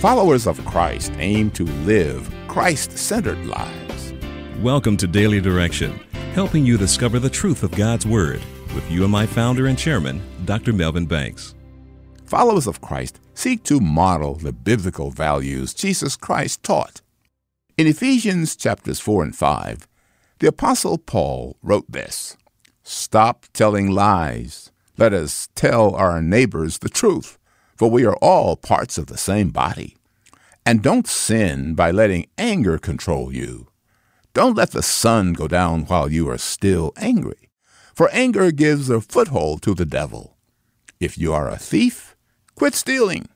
Followers of Christ aim to live Christ centered lives. Welcome to Daily Direction, helping you discover the truth of God's Word with UMI founder and chairman, Dr. Melvin Banks. Followers of Christ seek to model the biblical values Jesus Christ taught. In Ephesians chapters 4 and 5, the Apostle Paul wrote this Stop telling lies. Let us tell our neighbors the truth, for we are all parts of the same body. And don't sin by letting anger control you. Don't let the sun go down while you are still angry, for anger gives a foothold to the devil. If you are a thief, quit stealing.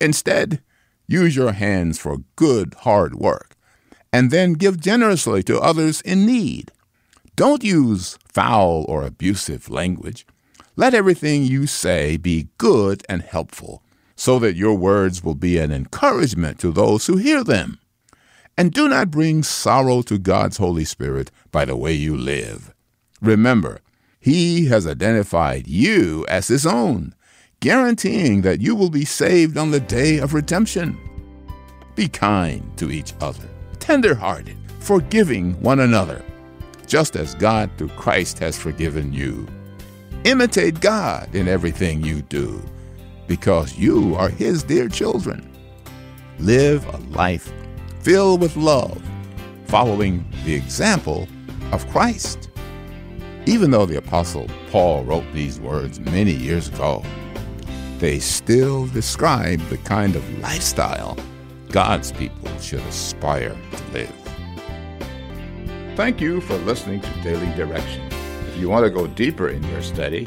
Instead, use your hands for good, hard work, and then give generously to others in need. Don't use foul or abusive language. Let everything you say be good and helpful, so that your words will be an encouragement to those who hear them. And do not bring sorrow to God's Holy Spirit by the way you live. Remember, He has identified you as His own, guaranteeing that you will be saved on the day of redemption. Be kind to each other, tender hearted, forgiving one another, just as God through Christ has forgiven you. Imitate God in everything you do, because you are His dear children. Live a life filled with love, following the example of Christ. Even though the Apostle Paul wrote these words many years ago, they still describe the kind of lifestyle God's people should aspire to live. Thank you for listening to Daily Direction. If you want to go deeper in your study,